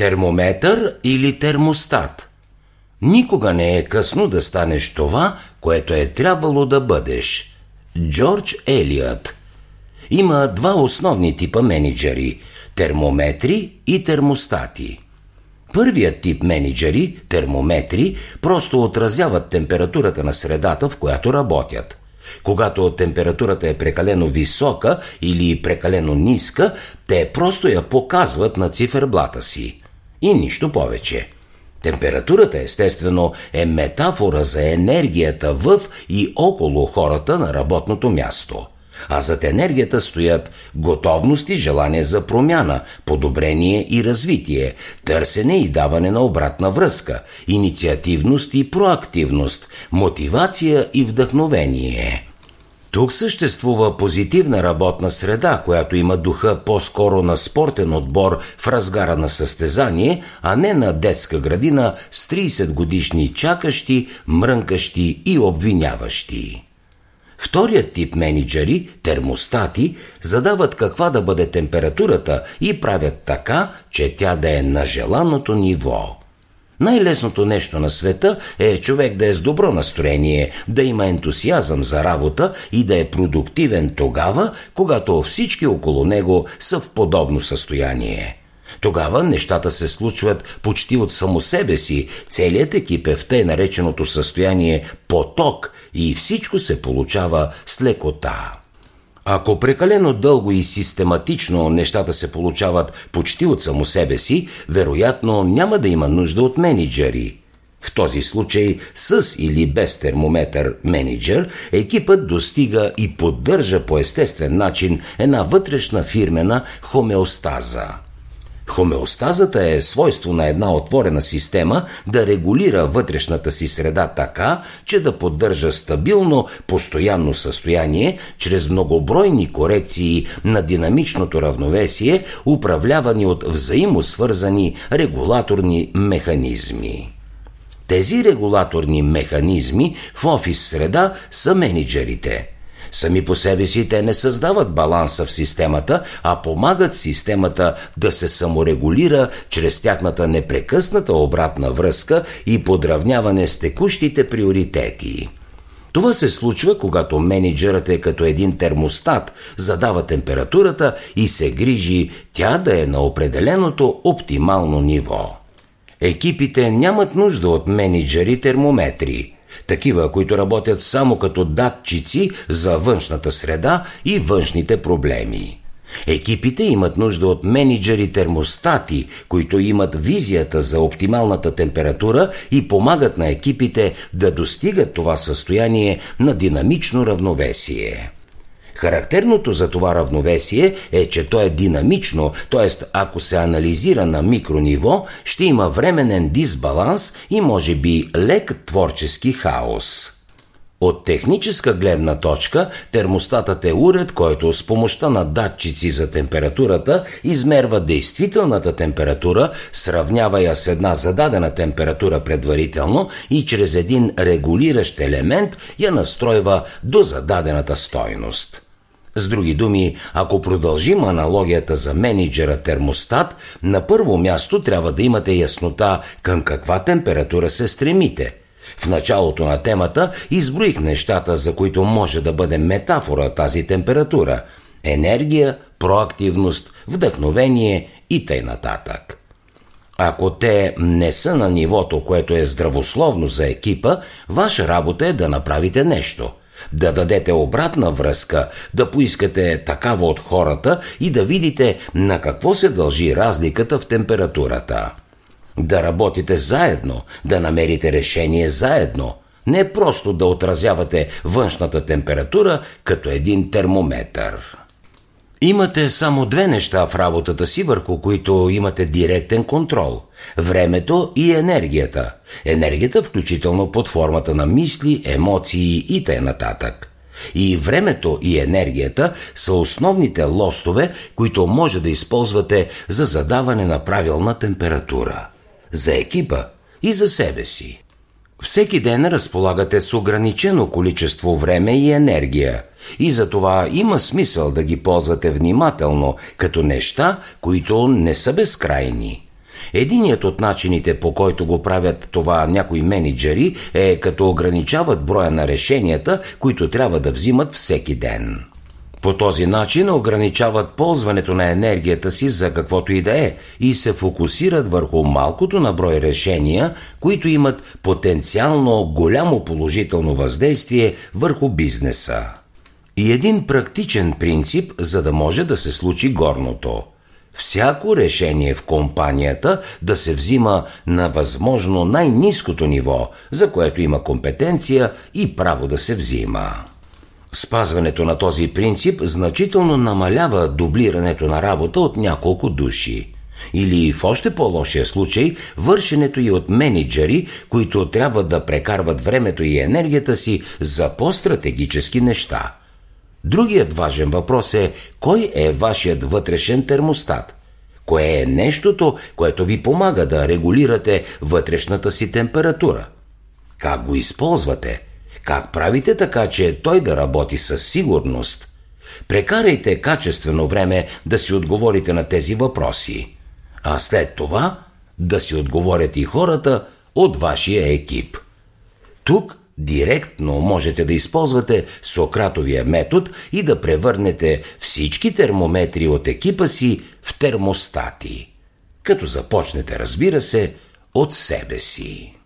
Термометър или термостат? Никога не е късно да станеш това, което е трябвало да бъдеш. Джордж Елият Има два основни типа менеджери – термометри и термостати. Първият тип менеджери, термометри, просто отразяват температурата на средата, в която работят. Когато температурата е прекалено висока или прекалено ниска, те просто я показват на циферблата си. И нищо повече. Температурата, естествено, е метафора за енергията в и около хората на работното място. А зад енергията стоят готовност и желание за промяна, подобрение и развитие, търсене и даване на обратна връзка, инициативност и проактивност, мотивация и вдъхновение. Тук съществува позитивна работна среда, която има духа по-скоро на спортен отбор в разгара на състезание, а не на детска градина с 30 годишни чакащи, мрънкащи и обвиняващи. Вторият тип менеджери, термостати, задават каква да бъде температурата и правят така, че тя да е на желаното ниво. Най-лесното нещо на света е човек да е с добро настроение, да има ентусиазъм за работа и да е продуктивен тогава, когато всички около него са в подобно състояние. Тогава нещата се случват почти от само себе си, целият екип е в тъй нареченото състояние поток и всичко се получава с лекота. Ако прекалено дълго и систематично нещата се получават почти от само себе си, вероятно няма да има нужда от менеджери. В този случай с или без термометър менеджер екипът достига и поддържа по естествен начин една вътрешна фирмена хомеостаза. Хомеостазата е свойство на една отворена система да регулира вътрешната си среда така, че да поддържа стабилно, постоянно състояние чрез многобройни корекции на динамичното равновесие, управлявани от взаимосвързани регулаторни механизми. Тези регулаторни механизми в офис среда са менеджерите – Сами по себе си те не създават баланса в системата, а помагат системата да се саморегулира чрез тяхната непрекъсната обратна връзка и подравняване с текущите приоритети. Това се случва, когато менеджерът е като един термостат, задава температурата и се грижи тя да е на определеното оптимално ниво. Екипите нямат нужда от менеджери термометри – такива, които работят само като датчици за външната среда и външните проблеми. Екипите имат нужда от менеджери термостати, които имат визията за оптималната температура и помагат на екипите да достигат това състояние на динамично равновесие. Характерното за това равновесие е, че то е динамично, т.е. ако се анализира на микрониво, ще има временен дисбаланс и може би лек творчески хаос. От техническа гледна точка, термостатът е уред, който с помощта на датчици за температурата измерва действителната температура, сравнява я с една зададена температура предварително и чрез един регулиращ елемент я настройва до зададената стойност. С други думи, ако продължим аналогията за менеджера термостат, на първо място трябва да имате яснота към каква температура се стремите. В началото на темата изброих нещата, за които може да бъде метафора тази температура – енергия, проактивност, вдъхновение и нататък. Ако те не са на нивото, което е здравословно за екипа, ваша работа е да направите нещо – да дадете обратна връзка, да поискате такава от хората и да видите на какво се дължи разликата в температурата. Да работите заедно, да намерите решение заедно, не просто да отразявате външната температура като един термометър. Имате само две неща в работата си, върху които имате директен контрол – времето и енергията. Енергията включително под формата на мисли, емоции и т.н. И времето и енергията са основните лостове, които може да използвате за задаване на правилна температура. За екипа и за себе си. Всеки ден разполагате с ограничено количество време и енергия и затова има смисъл да ги ползвате внимателно, като неща, които не са безкрайни. Единият от начините по който го правят това някои менеджери е като ограничават броя на решенията, които трябва да взимат всеки ден. По този начин ограничават ползването на енергията си за каквото и да е и се фокусират върху малкото на брой решения, които имат потенциално голямо положително въздействие върху бизнеса. И един практичен принцип, за да може да се случи горното. Всяко решение в компанията да се взима на възможно най-низкото ниво, за което има компетенция и право да се взима. Спазването на този принцип значително намалява дублирането на работа от няколко души. Или в още по-лошия случай, вършенето и от менеджери, които трябва да прекарват времето и енергията си за по-стратегически неща. Другият важен въпрос е кой е вашият вътрешен термостат? Кое е нещото, което ви помага да регулирате вътрешната си температура? Как го използвате? Как правите така, че той да работи със сигурност? Прекарайте качествено време да си отговорите на тези въпроси, а след това да си отговорят и хората от вашия екип. Тук директно можете да използвате Сократовия метод и да превърнете всички термометри от екипа си в термостати. Като започнете, разбира се, от себе си.